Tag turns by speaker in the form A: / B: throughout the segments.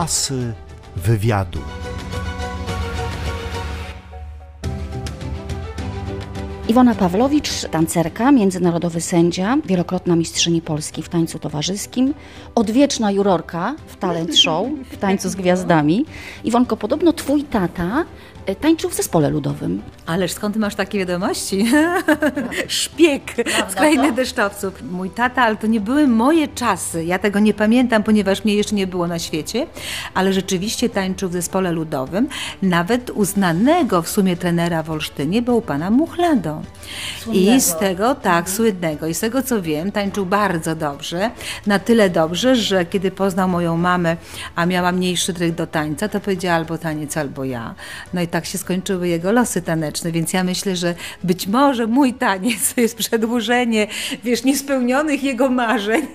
A: Asy wywiadu.
B: Iwona Pawlowicz, tancerka, międzynarodowy sędzia, wielokrotna mistrzyni Polski w tańcu towarzyskim, odwieczna jurorka w talent show, w tańcu z gwiazdami. Iwonko, podobno twój tata tańczył w zespole ludowym.
C: Ależ skąd masz takie wiadomości? Szpieg z krainy deszczowców. Mój tata, ale to nie były moje czasy. Ja tego nie pamiętam, ponieważ mnie jeszcze nie było na świecie, ale rzeczywiście tańczył w zespole ludowym, nawet uznanego w sumie trenera w Olsztynie był pana Muchlado. I z tego, tak, słynnego. I z tego co wiem, tańczył bardzo dobrze. Na tyle dobrze, że kiedy poznał moją mamę, a miała mniejszy tryk do tańca, to powiedziała albo taniec, albo ja. No i tak się skończyły jego losy taneczne, więc ja myślę, że być może mój taniec to jest przedłużenie, wiesz, niespełnionych jego marzeń,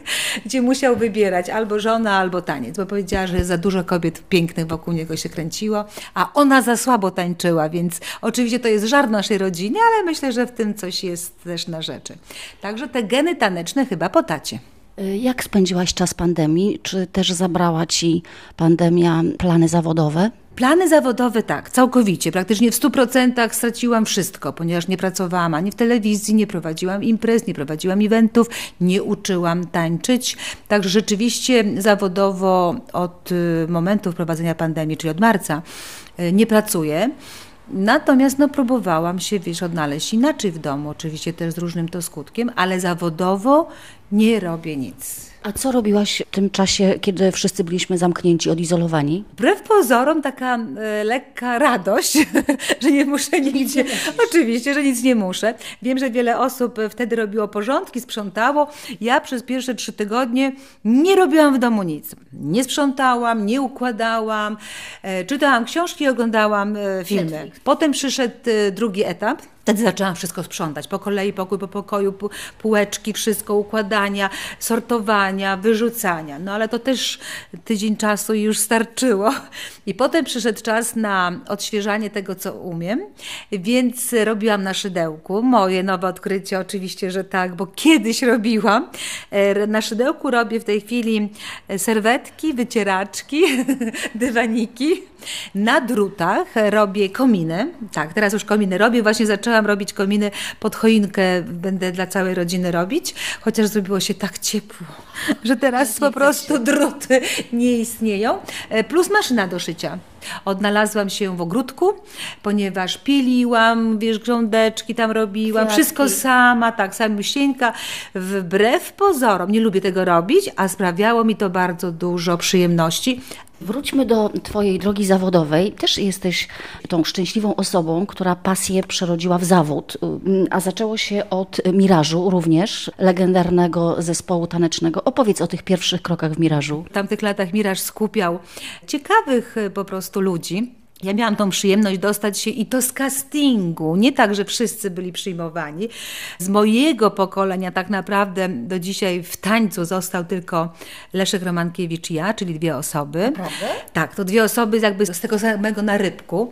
C: gdzie musiał wybierać albo żona, albo taniec, bo powiedziała, że za dużo kobiet pięknych wokół niego się kręciło, a ona za słabo tańczyła, więc oczywiście to jest żart naszej rodzinie, ale myślę, że w tym coś jest też na rzeczy. Także te geny taneczne chyba po tacie.
B: Jak spędziłaś czas pandemii? Czy też zabrała ci pandemia plany zawodowe?
C: Plany zawodowe tak, całkowicie, praktycznie w 100% straciłam wszystko, ponieważ nie pracowałam ani w telewizji, nie prowadziłam imprez, nie prowadziłam eventów, nie uczyłam tańczyć. Także rzeczywiście zawodowo od y, momentu wprowadzenia pandemii, czyli od marca, y, nie pracuję. Natomiast no, próbowałam się, wiesz, odnaleźć inaczej w domu, oczywiście też z różnym to skutkiem, ale zawodowo nie robię nic.
B: A co robiłaś w tym czasie, kiedy wszyscy byliśmy zamknięci, odizolowani?
C: Wbrew pozorom taka e, lekka radość, że nie muszę nigdzie. Oczywiście, że nic nie muszę. Wiem, że wiele osób e, wtedy robiło porządki, sprzątało. Ja przez pierwsze trzy tygodnie nie robiłam w domu nic. Nie sprzątałam, nie układałam, e, czytałam książki, oglądałam e, filmy.
B: Netflix.
C: Potem przyszedł drugi etap. Wtedy zaczęłam wszystko sprzątać, po kolei, pokój po pokoju, półeczki, wszystko, układania, sortowania, wyrzucania. No ale to też tydzień czasu już starczyło. I potem przyszedł czas na odświeżanie tego, co umiem, więc robiłam na szydełku. Moje nowe odkrycie oczywiście, że tak, bo kiedyś robiłam. E, Na szydełku robię w tej chwili e, serwetki, wycieraczki, dywaniki. Na drutach robię kominy. Tak, teraz już kominy robię. Właśnie zaczęłam robić kominy pod choinkę. Będę dla całej rodziny robić, chociaż zrobiło się tak ciepło, że teraz po prostu druty nie istnieją. E, Plus maszyna do szycia. Odnalazłam się w ogródku, ponieważ piliłam, wiesz, grządeczki tam robiłam,
B: Kwiatki.
C: wszystko sama, tak, samiusieńka. Wbrew pozorom, nie lubię tego robić, a sprawiało mi to bardzo dużo przyjemności.
B: Wróćmy do Twojej drogi zawodowej. Też jesteś tą szczęśliwą osobą, która pasję przerodziła w zawód, Ym, a zaczęło się od Mirażu również, legendarnego zespołu tanecznego. Opowiedz o tych pierwszych krokach w Mirażu.
C: W tamtych latach Miraż skupiał ciekawych e, po prostu ludzi. Ja miałam tą przyjemność dostać się i to z castingu, nie tak, że wszyscy byli przyjmowani. Z mojego pokolenia tak naprawdę do dzisiaj w tańcu został tylko Leszek Romankiewicz i ja, czyli dwie osoby.
B: Naprawdę?
C: Tak, to dwie osoby jakby z tego samego narybku.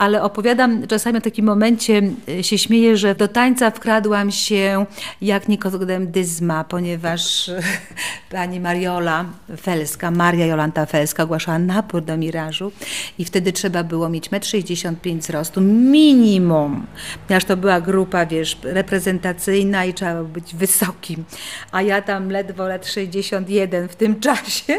C: Ale opowiadam czasami o takim momencie, y, się śmieję, że do tańca wkradłam się jak Nikodem Dyzma, ponieważ y, pani Mariola Felska, Maria Jolanta Felska ogłaszała napór do Mirażu i wtedy trzeba było mieć 1,65 m wzrostu minimum, ponieważ to była grupa, wiesz, reprezentacyjna i trzeba było być wysokim, a ja tam ledwo lat 61 w tym czasie,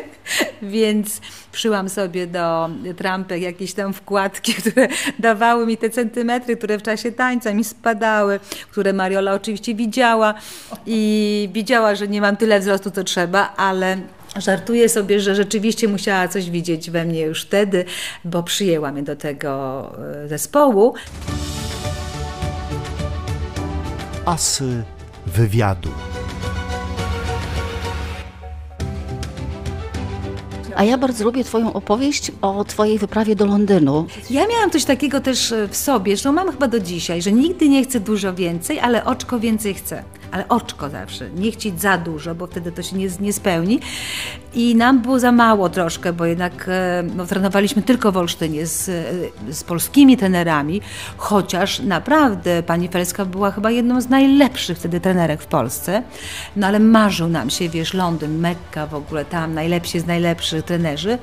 C: więc szyłam sobie do trampek jakieś tam wkładki, które dawały mi te centymetry, które w czasie tańca mi spadały, które Mariola oczywiście widziała i widziała, że nie mam tyle wzrostu, co trzeba, ale Żartuję sobie, że rzeczywiście musiała coś widzieć we mnie już wtedy, bo przyjęła mnie do tego e, zespołu.
A: Asy wywiadu.
B: A ja bardzo lubię Twoją opowieść o Twojej wyprawie do Londynu.
C: Ja miałam coś takiego też e, w sobie, że mam chyba do dzisiaj, że nigdy nie chcę dużo więcej, ale oczko więcej chce. ale oczko zawsze, nie chcieć za dużo, bo wtedy to się nie, nie spełni. I nam było za mało troszkę, bo jednak e, no, trenowaliśmy tylko w Olsztynie z, e, z polskimi trenerami, chociaż naprawdę pani Felska była chyba jedną z najlepszych wtedy trenerek w Polsce, no ale marzył nam się, wiesz, Londyn, Mekka w ogóle, tam najlepsi z najlepszych trenerzy.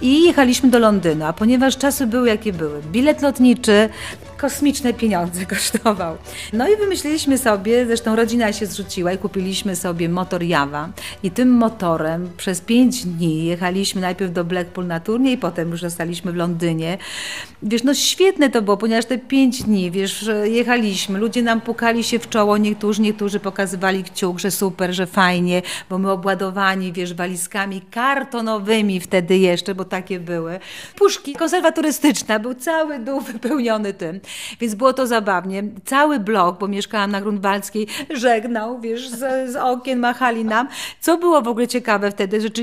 C: I jechaliśmy do Londynu, a ponieważ czasy były jakie były, bilet lotniczy kosmiczne pieniądze kosztował. No i wymyśliliśmy sobie, zresztą rodzina się zrzuciła i kupiliśmy sobie motor Jawa i tym motorem przez pięć dni jechaliśmy najpierw do Blackpool na turniej, potem już zostaliśmy w Londynie. Wiesz, no świetne to było, ponieważ te pięć dni, wiesz, jechaliśmy, ludzie nam pukali się w czoło, niektórzy, niektórzy pokazywali kciuk, że super, że fajnie, bo my obładowani, wiesz, walizkami kartonowymi wtedy jeszcze, bo takie były. Puszki, konserwa turystyczna, był cały dół wypełniony tym. Więc było to zabawnie. Cały blok, bo mieszkałam na Grunwaldzkiej, żegnał, wiesz, z, z okien machali nam. Co było w ogóle ciekawe wtedy, rzeczywiście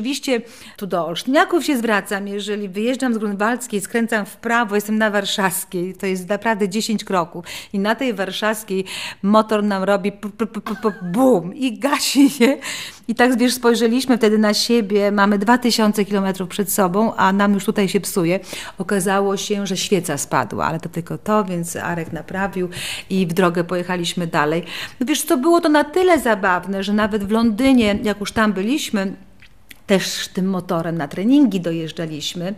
C: tu do Olsztyniaków się zwracam, jeżeli wyjeżdżam z Grunwaldzkiej, skręcam w prawo, jestem na Warszawskiej, to jest naprawdę 10 kroków i na tej Warszawskiej motor nam robi bum i gasi się. I tak wiesz, spojrzeliśmy wtedy na siebie, mamy 2000 kilometrów przed sobą, a nam już tutaj się psuje. Okazało się, że świeca spadła, ale to tylko to, więc Arek naprawił i w drogę pojechaliśmy dalej. No wiesz, to było to na tyle zabawne, że nawet w Londynie, jak już tam byliśmy, też tym motorem na treningi dojeżdżaliśmy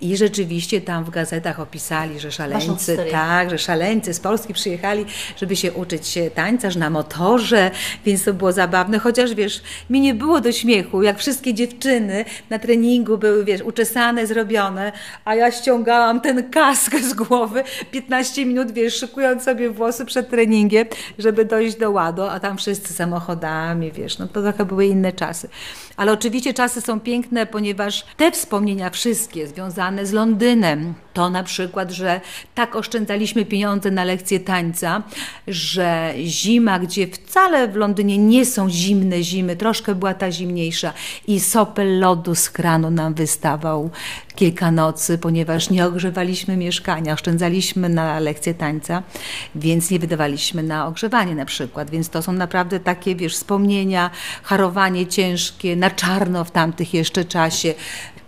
C: i rzeczywiście tam w gazetach opisali, że szaleńcy, tak, że szaleńcy z Polski przyjechali, żeby się uczyć tańcarz na motorze, więc to było zabawne, chociaż wiesz, mi nie było do śmiechu, jak wszystkie dziewczyny na treningu były, wiesz, uczesane, zrobione, a ja ściągałam ten kask z głowy 15 minut, wiesz, szykując sobie włosy przed treningiem, żeby dojść do ładu, a tam wszyscy samochodami, wiesz, no to trochę były inne czasy. Ale oczywiście są piękne, ponieważ te wspomnienia wszystkie związane z Londynem, to na przykład, że tak oszczędzaliśmy pieniądze na lekcje tańca, że zima, gdzie wcale w Londynie nie są zimne zimy, troszkę była ta zimniejsza i sopel lodu z kranu nam wystawał kilka nocy, ponieważ nie ogrzewaliśmy mieszkania, oszczędzaliśmy na lekcje tańca, więc nie wydawaliśmy na ogrzewanie na przykład. Więc to są naprawdę takie, wiesz, wspomnienia, harowanie ciężkie, na czarno w tamtych jeszcze czasie,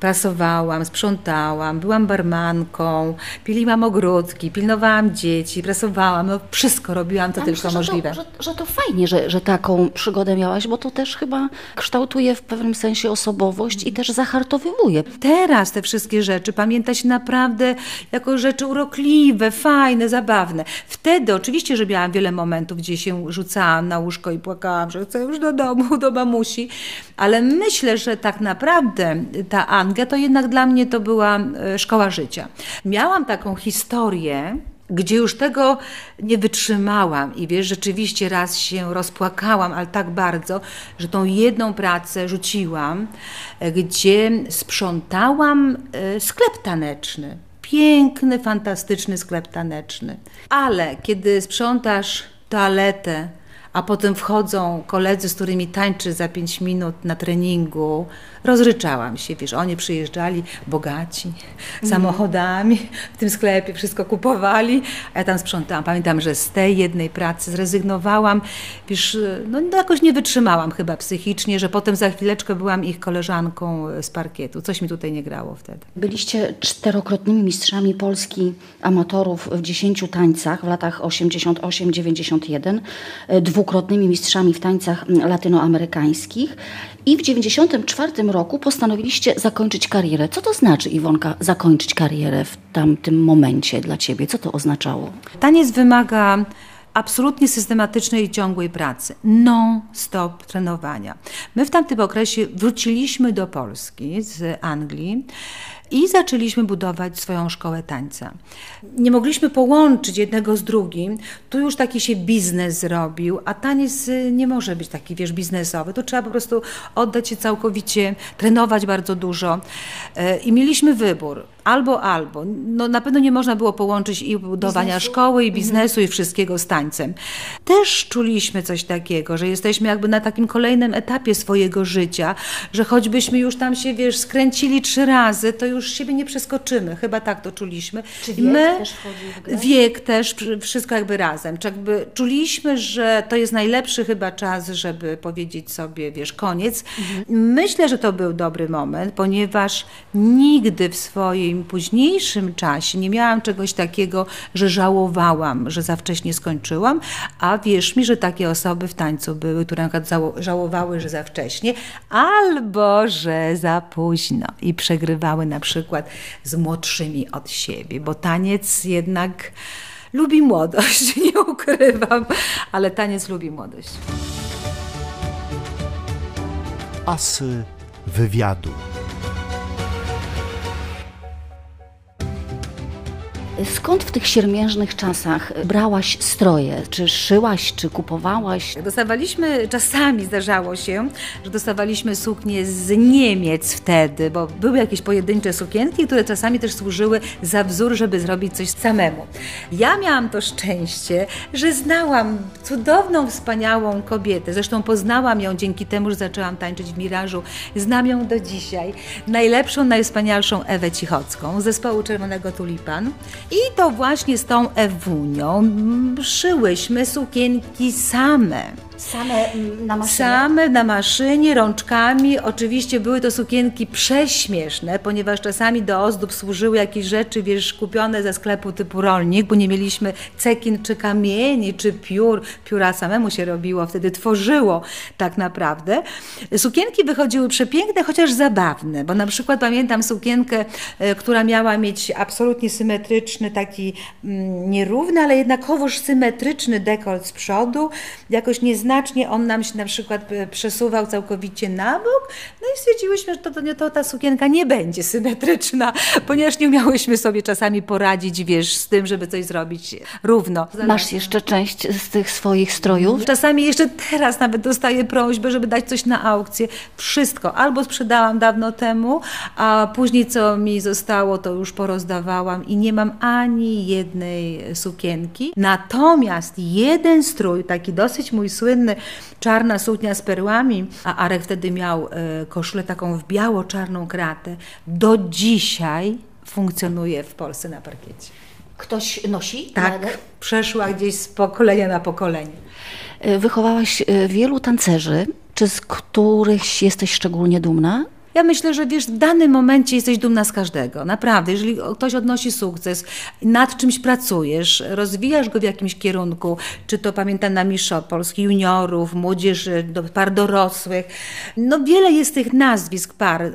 C: prasowałam, sprzątałam, byłam barmanką, piliłam ogródki, pilnowałam dzieci, prasowałam, no wszystko robiłam, ja tylko myślę, możliwe.
B: Że to, że, że to fajnie, że, że taką przygodę miałaś, bo to też chyba kształtuje w pewnym sensie osobowość i też zahartowywuje.
C: Teraz te wszystkie rzeczy pamięta się naprawdę jako rzeczy urokliwe, fajne, zabawne. Wtedy oczywiście, że miałam wiele momentów, gdzie się rzucałam na łóżko i płakałam, że chcę już do domu, do mamusi, ale myślę, że tak naprawdę ta Anglia to jednak dla mnie to była e, szkoła życia. Miałam taką historię, gdzie już tego nie wytrzymałam i wiesz, rzeczywiście raz się rozpłakałam, ale tak bardzo, że tą jedną pracę rzuciłam, e, gdzie sprzątałam e, sklep taneczny. Piękny, fantastyczny sklep taneczny. Ale kiedy sprzątasz toaletę, a potem wchodzą koledzy, z którymi tańczy za pięć minut na treningu. Rozryczałam się, wiesz, oni przyjeżdżali bogaci, mm. samochodami w tym sklepie, wszystko kupowali, a ja tam sprzątałam. Pamiętam, że z tej jednej pracy zrezygnowałam, wiesz, no, no jakoś nie wytrzymałam chyba psychicznie, że potem za chwileczkę byłam ich koleżanką z parkietu. Coś mi tutaj nie grało wtedy.
B: Byliście czterokrotnymi mistrzami Polski amatorów w dziesięciu tańcach w latach 88-91, dwóch dwukrotnymi mistrzami w tańcach latynoamerykańskich i w 1994 roku postanowiliście zakończyć karierę. Co to znaczy, Iwonka, zakończyć karierę w tamtym momencie dla Ciebie? Co to oznaczało?
C: Taniec wymaga absolutnie systematycznej i ciągłej pracy, non-stop trenowania. My w tamtym okresie wróciliśmy do Polski z Anglii i zaczęliśmy budować swoją szkołę tańca. Nie mogliśmy połączyć jednego z drugim. Tu już taki się biznes zrobił, a taniec y, nie może być taki, wiesz, biznesowy. Tu trzeba po prostu oddać się całkowicie, trenować bardzo dużo. Y, I mieliśmy wybór albo, albo. No, na pewno nie można było połączyć i budowania biznesu? szkoły, i biznesu, mhm. i wszystkiego z tańcem. Też czuliśmy coś takiego, że jesteśmy jakby na takim kolejnym etapie swojego życia, że choćbyśmy już tam się, wiesz, skręcili trzy razy, to już siebie nie przeskoczymy. Chyba tak to czuliśmy.
B: Czy wiek też wchodzi?
C: Wiek też, wszystko jakby razem. Czy jakby czuliśmy, że to jest najlepszy chyba czas, żeby powiedzieć sobie, wiesz, koniec. Myślę, że to był dobry moment, ponieważ nigdy w swoim późniejszym czasie nie miałam czegoś takiego, że żałowałam, że za wcześnie skończyłam, a wierz mi, że takie osoby w tańcu były, które na przykład żało- żałowały, że za wcześnie, albo że za późno i przegrywały na przykład z młodszymi od siebie, bo taniec jednak lubi młodość, nie ukrywam, ale taniec lubi młodość.
A: Asy wywiadu.
B: Skąd w tych siermiężnych czasach brałaś stroje? Czy szyłaś, czy kupowałaś?
C: Dostawaliśmy, czasami zdarzało się, że dostawaliśmy suknie z Niemiec wtedy, bo były jakieś pojedyncze sukienki, które czasami też służyły za wzór, żeby zrobić coś samemu. Ja miałam to szczęście, że znałam cudowną, wspaniałą kobietę. Zresztą poznałam ją dzięki temu, że zaczęłam tańczyć w Mirażu. Znam ją do dzisiaj. Najlepszą, najwspanialszą Ewę Cichocką z zespołu Czerwonego Tulipan. I to właśnie z tą Ewunią mm, szyłyśmy sukienki same.
B: Same mm, na maszynie?
C: Same na maszynie, rączkami. Oczywiście były to sukienki prześmieszne, ponieważ czasami do ozdób służyły jakieś rzeczy, wiesz, kupione ze sklepu typu rolnik, bo nie mieliśmy cekin czy kamieni, czy piór. Pióra samemu się robiło, wtedy tworzyło tak naprawdę. Sukienki wychodziły przepiękne, chociaż zabawne, bo na przykład pamiętam sukienkę, e, która miała mieć absolutnie symetryczny, taki mm, nierówny, ale jednakowoż symetryczny dekolt z przodu. Jakoś nieznacznie on nam się na przykład e, przesuwał całkowicie na bok. No i stwierdziłyśmy, że to, to, to ta sukienka nie będzie symetryczna, ponieważ nie umiałyśmy sobie czasami poradzić, wiesz, z tym, żeby coś zrobić równo.
B: Masz jeszcze część z tych swoich strojów?
C: Czasami jeszcze teraz nawet dostaję prośbę, żeby dać coś na aukcję. Wszystko. Albo sprzedałam dawno temu, a później co mi zostało, to już porozdawałam i nie mam ani jednej sukienki. Natomiast jeden strój, taki dosyć mój słynny, czarna suknia z perłami, a Arek wtedy miał e, koszulę taką w biało-czarną kratę, do dzisiaj funkcjonuje w Polsce na parkiecie.
B: Ktoś nosi?
C: Tak, przeszła gdzieś z pokolenia na pokolenie.
B: Y, Wychowałaś y, wielu tancerzy, czy z których jesteś szczególnie dumna?
C: Ja myślę, że wiesz, w danym momencie jesteś dumna z każdego. Naprawdę, jeżeli ktoś odnosi sukces, nad czymś pracujesz, rozwijasz go w jakimś kierunku, czy to pamiętam na Mistrzostw Polski, juniorów, młodzieży, do par dorosłych. No wiele jest tych nazwisk par.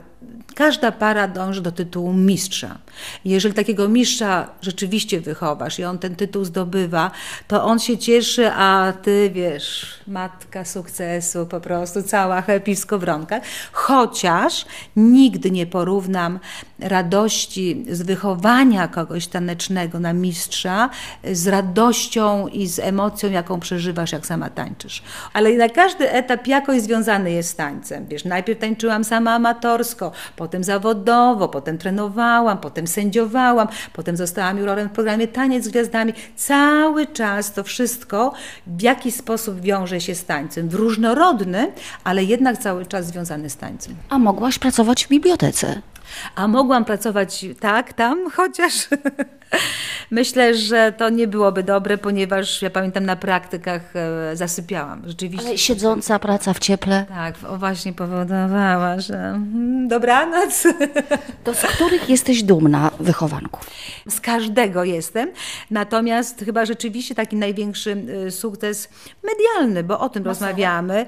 C: Każda para dąży do tytułu mistrza. Jeżeli takiego mistrza rzeczywiście wychowasz i on ten tytuł zdobywa, to on się cieszy, a ty wiesz, matka sukcesu, po prostu cała happy w skowronkach. Chociaż nigdy nie porównam radości z wychowania kogoś tanecznego na mistrza z radością i z emocją, jaką przeżywasz, jak sama tańczysz. Ale na każdy etap jakoś związany jest z tańcem. Wiesz, najpierw tańczyłam sama amatorsko, potem zawodowo, potem trenowałam, potem sędziowałam, potem zostałam jurorem w programie Taniec z Gwiazdami. Cały czas to wszystko w jakiś sposób wiąże się z tańcem. W różnorodny, ale jednak cały czas związany z tańcem.
B: A mogłaś pracować w bibliotece?
C: A mogłam pracować tak, tam, chociaż myślę, że to nie byłoby dobre, ponieważ ja pamiętam na praktykach e, zasypiałam. Rzeczywiście.
B: Ale siedząca praca w cieple?
C: Tak, o właśnie powodowała, że mm, dobranoc.
B: To z których jesteś dumna wychowanków?
C: Z każdego jestem. Natomiast chyba rzeczywiście taki największy y, sukces medialny, bo o tym rozmawiamy.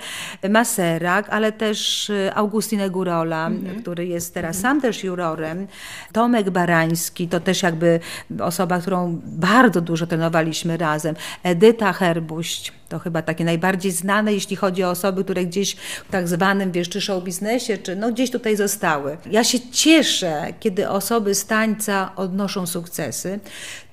C: Maserak, ale też y, Augustin Gurola, który jest teraz sam też jurorem. Tomek Barański, to też jakby osoba, którą bardzo dużo trenowaliśmy razem. Edyta Herbuść. To chyba takie najbardziej znane, jeśli chodzi o osoby, które gdzieś w tak zwanym, wiesz, czy show biznesie, czy no gdzieś tutaj zostały. Ja się cieszę, kiedy osoby z tańca odnoszą sukcesy,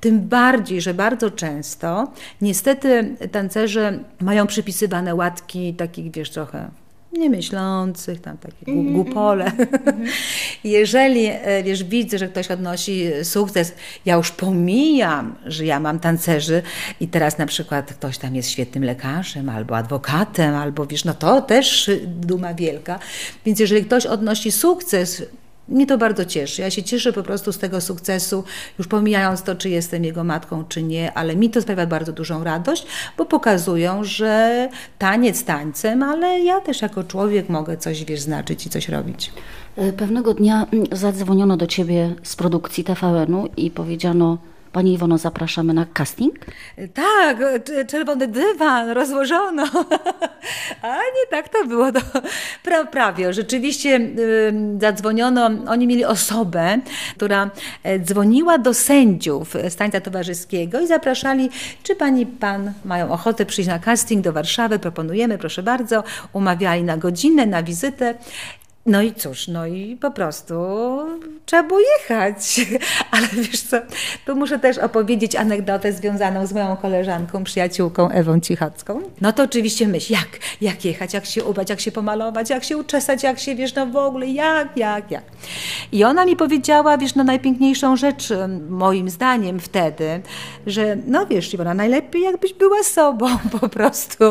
C: tym bardziej, że bardzo często niestety tancerze mają przypisywane łatki takich, wiesz, trochę niemyślących, tam takie gu- głupole. Jeżeli, e, wiesz, widzę, że ktoś odnosi sukces, ja już pomijam, że ja mam tancerzy i teraz na przykład ktoś tam jest świetnym lekarzem albo adwokatem, albo wiesz, no to też duma wielka. Więc jeżeli ktoś odnosi sukces, mnie to bardzo cieszy. Ja się cieszę po prostu z tego sukcesu, już pomijając to, czy jestem jego matką, czy nie, ale mi to sprawia bardzo dużą radość, bo pokazują, że taniec tańcem, ale ja też jako człowiek mogę coś, wiesz, znaczyć i coś robić.
B: E, pewnego dnia mm, zadzwoniono do ciebie z produkcji TVN-u i powiedziano, Pani Iwono, zapraszamy na casting?
C: Tak, czerwony dywan rozłożono. A nie tak to było. To pra, prawie. Rzeczywiście zadzwoniono, oni mieli osobę, która e, dzwoniła do sędziów z tańca towarzyskiego i zapraszali, czy pani pan mają ochotę przyjść na casting do Warszawy, proponujemy, proszę bardzo. Umawiali na godzinę, na wizytę. No i cóż, no i po prostu trzeba było jechać. Ale wiesz co, tu muszę też opowiedzieć anegdotę związaną z moją koleżanką, przyjaciółką Ewą Cichocką. No to oczywiście myśl, jak, jak jechać, jak się ubrać, jak się pomalować, jak się uczesać, jak się, wiesz, no w ogóle, jak, jak, jak. I ona mi powiedziała, wiesz, no najpiękniejszą rzecz moim zdaniem wtedy, że no wiesz, Iwona, najlepiej jakbyś była sobą po prostu,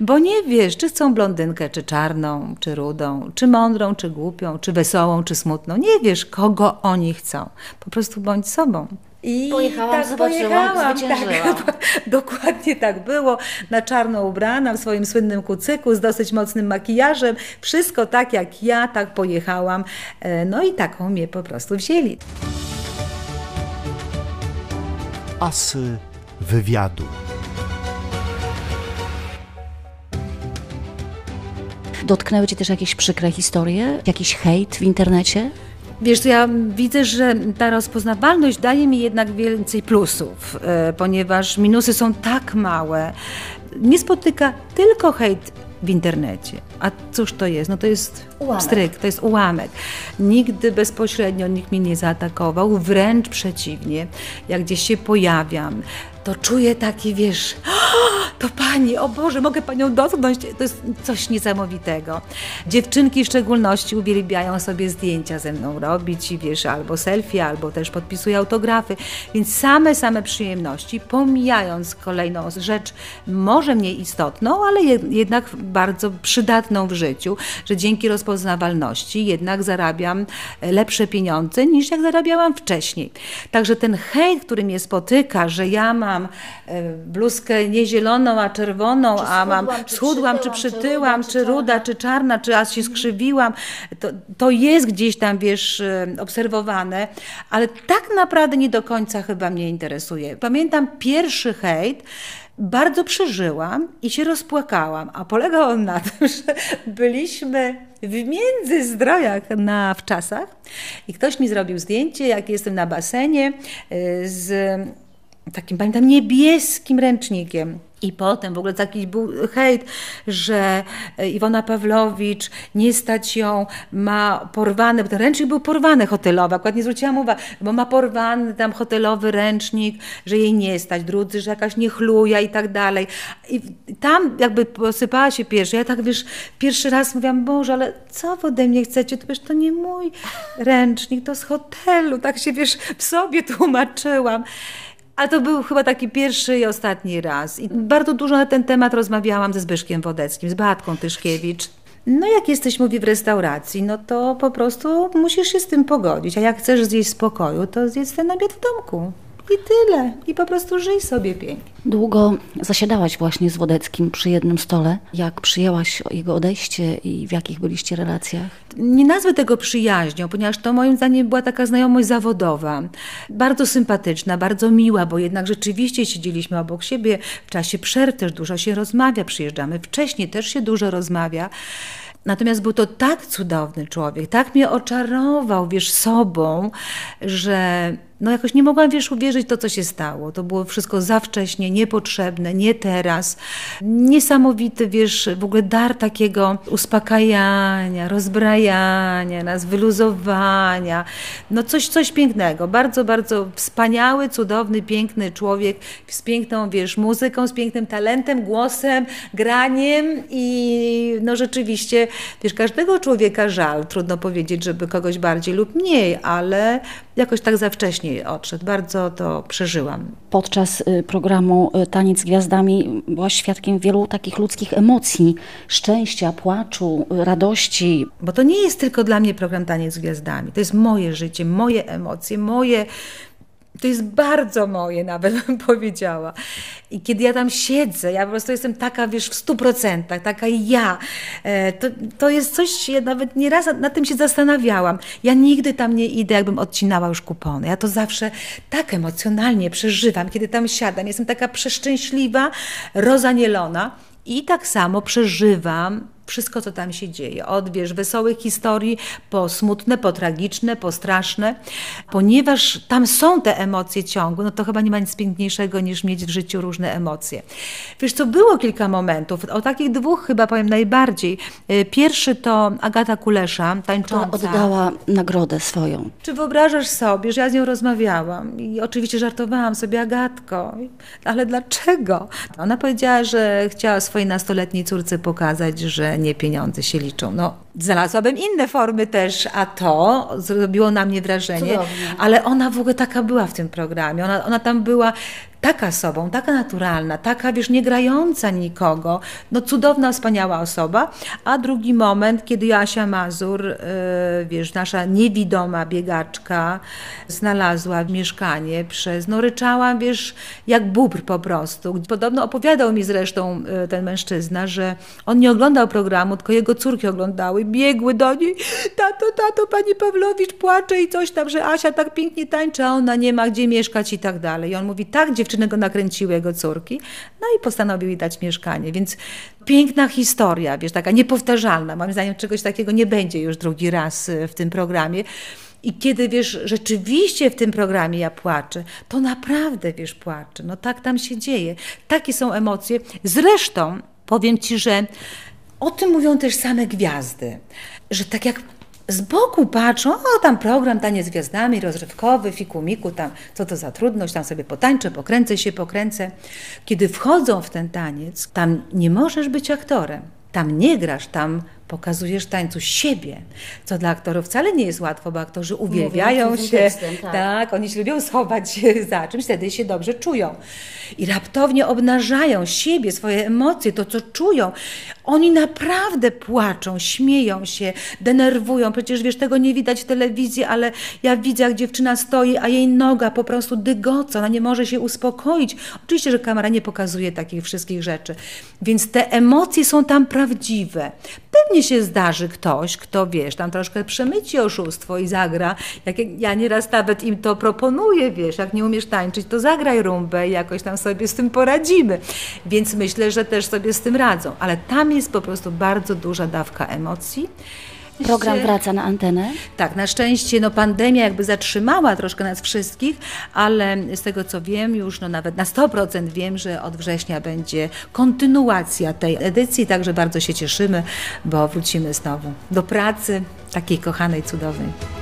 C: bo nie wiesz, czy chcą blondynkę, czy czarną, czy rudą, czy mądrą, czy głupią, czy wesołą, czy smutną. Nie wiesz, kogo oni chcą. Po prostu bądź sobą.
B: I pojechałam, tak, pojechałam,
C: tak, dokładnie tak było. Na czarno ubrana, w swoim słynnym kucyku, z dosyć mocnym makijażem. Wszystko tak jak ja, tak pojechałam. E, no i taką mnie po prostu wzięli.
A: Asy wywiadu.
B: Dotknęły Cię też jakieś przykre historie? Jakiś hejt w internecie?
C: Wiesz, ja widzę, że ta rozpoznawalność daje mi jednak więcej plusów, e, ponieważ minusy są tak małe. Nie spotyka tylko hejt w internecie. A cóż to jest? No to jest ułamek. stryk, to jest ułamek. Nigdy bezpośrednio nikt mnie nie zaatakował, wręcz przeciwnie. Jak gdzieś się pojawiam, to czuję taki, wiesz, to pani, o Boże, mogę panią dotknąć. To jest coś niesamowitego. Dziewczynki w szczególności uwielbiają sobie zdjęcia ze mną robić i wiesz, albo selfie, albo też podpisują autografy. Więc same, same przyjemności, pomijając kolejną rzecz, może mniej istotną, ale jednak bardzo przydatną w życiu, że dzięki rozpoznawalności jednak zarabiam lepsze pieniądze niż jak zarabiałam wcześniej. Także ten hejt, który mnie spotyka, że ja mam e, bluzkę nie zieloną, a czerwoną,
B: czy
C: a mam
B: czy
C: schudłam, czy przytyłam, czy, ruda, czy czarna, czy aż się skrzywiłam. To, to jest gdzieś tam, wiesz, e, obserwowane, ale tak naprawdę nie do końca chyba mnie interesuje. Pamiętam pierwszy hejt, bardzo przeżyłam i się rozpłakałam, a polegał on na tym, że byliśmy w międzyzdrojach na wczasach i ktoś mi zrobił zdjęcie, jak jestem na basenie e, z takim, pamiętam, niebieskim ręcznikiem. I potem w ogóle taki był hejt, że Iwona Pawlowicz nie stać ją, ma porwany, bo ten ręcznik był porwany hotelowy, akurat nie zwróciłam uwagi, bo ma porwany tam hotelowy ręcznik, że jej nie stać, drudzy, że jakaś niechluja i tak dalej. I tam jakby posypała się pierwszy, ja tak wiesz, pierwszy raz mówiłam, Boże, ale co wy ode mnie chcecie? To wiesz, to nie mój ręcznik, to z hotelu, tak się wiesz, w sobie tłumaczyłam. A to był chyba taki pierwszy i ostatni raz. I bardzo dużo na ten temat rozmawiałam ze Zbyszkiem Wodeckim, z Beatką Tyszkiewicz. No jak jesteś, mówi, w restauracji, no to po prostu musisz się z tym pogodzić. A jak chcesz zjeść spokoju, to zjedz ten obiad w domku. I tyle. I po prostu żyj sobie pięknie.
B: Długo zasiadałaś właśnie z Wodeckim przy jednym stole. Jak przyjęłaś jego odejście i w jakich byliście relacjach?
C: Nie nazwę tego przyjaźnią, ponieważ to moim zdaniem była taka znajomość zawodowa. Bardzo sympatyczna, bardzo miła, bo jednak rzeczywiście siedzieliśmy obok siebie. W czasie przerw też dużo się rozmawia, przyjeżdżamy wcześniej, też się dużo rozmawia. Natomiast był to tak cudowny człowiek, tak mnie oczarował, wiesz, sobą, że no jakoś nie mogłam, wiesz, uwierzyć to, co się stało. To było wszystko za wcześnie, niepotrzebne, nie teraz. Niesamowity, wiesz, w ogóle dar takiego uspokajania, rozbrajania nas, wyluzowania. No coś, coś pięknego. Bardzo, bardzo wspaniały, cudowny, piękny człowiek z piękną, wiesz, muzyką, z pięknym talentem, głosem, graniem i no rzeczywiście, wiesz, każdego człowieka żal. Trudno powiedzieć, żeby kogoś bardziej lub mniej, ale jakoś tak za wcześnie odszedł. Bardzo to przeżyłam.
B: Podczas y, programu y, Taniec z Gwiazdami byłaś świadkiem wielu takich ludzkich emocji, szczęścia, płaczu, y, radości.
C: Bo to nie jest tylko dla mnie program Taniec z Gwiazdami. To jest moje życie, moje emocje, moje to jest bardzo moje, nawet bym powiedziała. I kiedy ja tam siedzę, ja po prostu jestem taka, wiesz, w stu procentach, taka ja. E, to, to jest coś, ja nawet nieraz nad tym się zastanawiałam. Ja nigdy tam nie idę, jakbym odcinała już kupony. Ja to zawsze tak emocjonalnie przeżywam, kiedy tam siadam. Jestem taka przeszczęśliwa, rozanielona. I tak samo przeżywam wszystko, co tam się dzieje. Od wiesz, wesołych historii, po smutne, po tragiczne, po straszne. Ponieważ tam są te emocje ciągłe, no to chyba nie ma nic piękniejszego niż mieć w życiu różne emocje. Wiesz co, było kilka momentów, o takich dwóch chyba powiem najbardziej. Y, pierwszy to Agata Kulesza, tańcząca.
B: Która oddała nagrodę swoją.
C: Czy wyobrażasz sobie, że ja z nią rozmawiałam i oczywiście żartowałam sobie, Agatko, ale dlaczego? Ona powiedziała, że chciała swojej nastoletniej córce pokazać, że nie pieniądze się liczą. No, znalazłabym inne formy też, a to zrobiło na mnie wrażenie.
B: Cudownie.
C: Ale ona w ogóle taka była w tym programie. Ona, ona tam była taka sobą, taka naturalna, taka, wiesz, nie grająca nikogo. No cudowna, wspaniała osoba. A drugi moment, kiedy Joasia Mazur, yy, wiesz, nasza niewidoma biegaczka, znalazła mieszkanie przez, no ryczała, wiesz, jak bubr po prostu. Podobno opowiadał mi zresztą yy, ten mężczyzna, że on nie oglądał programu, tylko jego córki oglądały, biegły do niej, tato, tato, pani Pawlowicz płacze i coś tam, że Asia tak pięknie tańczy, a ona nie ma gdzie mieszkać i tak dalej. I on mówi, tak, dziewczyny go nakręciły, jego córki, no i postanowił dać mieszkanie, więc piękna historia, wiesz, taka niepowtarzalna. Moim zdaniem czegoś takiego nie będzie już drugi raz y, w tym programie. I kiedy, wiesz, rzeczywiście w tym programie ja płaczę, to naprawdę, wiesz, płaczę. No tak tam się dzieje. Takie są emocje. Zresztą powiem Ci, że o tym mówią też same gwiazdy, że tak jak z boku patrzą, o tam program Taniec z Gwiazdami, rozrywkowy, fikumiku, tam co to za trudność, tam sobie potańczę, pokręcę się, pokręcę. Kiedy wchodzą w ten taniec, tam nie możesz być aktorem, tam nie grasz, tam pokazujesz tańcu siebie, co dla aktorów wcale nie jest łatwo, bo aktorzy uwielbiają
B: Mówią,
C: się,
B: tekstem, tak.
C: tak, oni się lubią schować się za czymś, wtedy się dobrze czują. I raptownie obnażają siebie, swoje emocje, to co czują. Oni naprawdę płaczą, śmieją się, denerwują. Przecież wiesz, tego nie widać w telewizji, ale ja widzę, jak dziewczyna stoi, a jej noga po prostu dygoca, ona nie może się uspokoić. Oczywiście, że kamera nie pokazuje takich wszystkich rzeczy. Więc te emocje są tam prawdziwe. Pewnie się zdarzy ktoś, kto wiesz, tam troszkę przemyci oszustwo i zagra. Jak ja nieraz nawet im to proponuję, wiesz, jak nie umiesz tańczyć, to zagraj rumbę i jakoś tam sobie z tym poradzimy. Więc myślę, że też sobie z tym radzą. Ale tam jest po prostu bardzo duża dawka emocji.
B: Program wraca na antenę.
C: tak, na szczęście no, pandemia jakby zatrzymała troszkę nas wszystkich, ale z tego co wiem, już no, nawet na 100% wiem, że od września będzie kontynuacja tej edycji, także bardzo się cieszymy, bo wrócimy znowu do pracy takiej kochanej, cudownej.